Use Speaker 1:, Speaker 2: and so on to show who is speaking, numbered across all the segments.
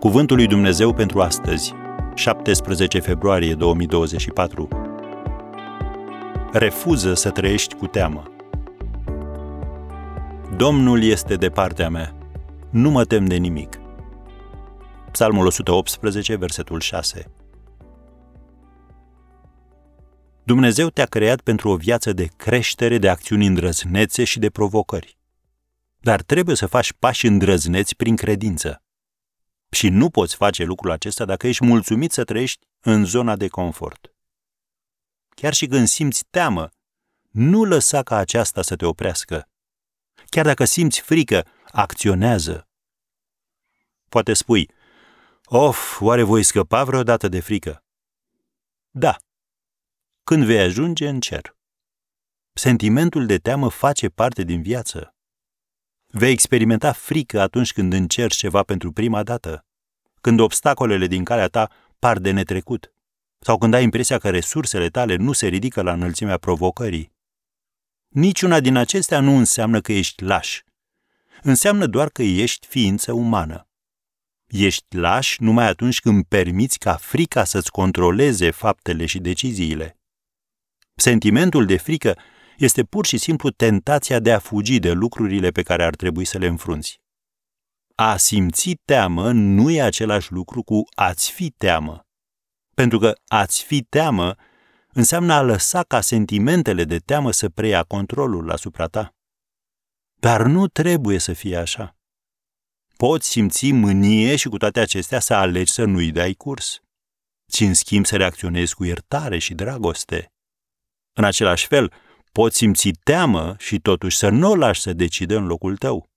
Speaker 1: Cuvântul lui Dumnezeu pentru astăzi, 17 februarie 2024. Refuză să trăiești cu teamă. Domnul este de partea mea. Nu mă tem de nimic. Psalmul 118, versetul 6. Dumnezeu te-a creat pentru o viață de creștere, de acțiuni îndrăznețe și de provocări. Dar trebuie să faci pași îndrăzneți prin credință. Și nu poți face lucrul acesta dacă ești mulțumit să trăiești în zona de confort. Chiar și când simți teamă, nu lăsa ca aceasta să te oprească. Chiar dacă simți frică, acționează. Poate spui, of, oare voi scăpa vreodată de frică? Da, când vei ajunge în cer. Sentimentul de teamă face parte din viață. Vei experimenta frică atunci când încerci ceva pentru prima dată, când obstacolele din calea ta par de netrecut, sau când ai impresia că resursele tale nu se ridică la înălțimea provocării. Niciuna din acestea nu înseamnă că ești laș. Înseamnă doar că ești ființă umană. Ești laș numai atunci când permiți ca frica să-ți controleze faptele și deciziile. Sentimentul de frică este pur și simplu tentația de a fugi de lucrurile pe care ar trebui să le înfrunți. A simți teamă nu e același lucru cu a-ți fi teamă. Pentru că a-ți fi teamă înseamnă a lăsa ca sentimentele de teamă să preia controlul asupra ta. Dar nu trebuie să fie așa. Poți simți mânie și cu toate acestea să alegi să nu-i dai curs, ci în schimb să reacționezi cu iertare și dragoste. În același fel, poți simți teamă și totuși să nu o lași să decidă în locul tău.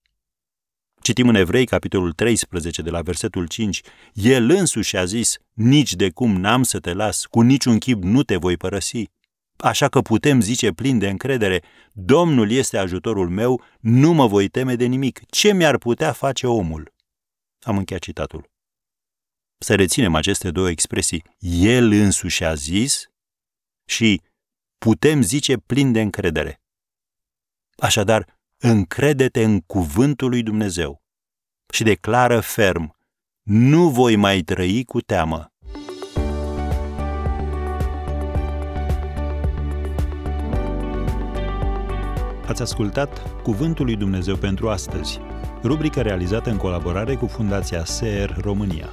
Speaker 1: Citim în Evrei, capitolul 13, de la versetul 5, El însuși a zis, nici de cum n-am să te las, cu niciun chip nu te voi părăsi. Așa că putem zice plin de încredere, Domnul este ajutorul meu, nu mă voi teme de nimic. Ce mi-ar putea face omul? Am încheiat citatul. Să reținem aceste două expresii. El însuși a zis și putem zice plin de încredere. Așadar, încredete în cuvântul lui Dumnezeu și declară ferm, nu voi mai trăi cu teamă. Ați ascultat Cuvântul lui Dumnezeu pentru astăzi, rubrica realizată în colaborare cu Fundația SER România.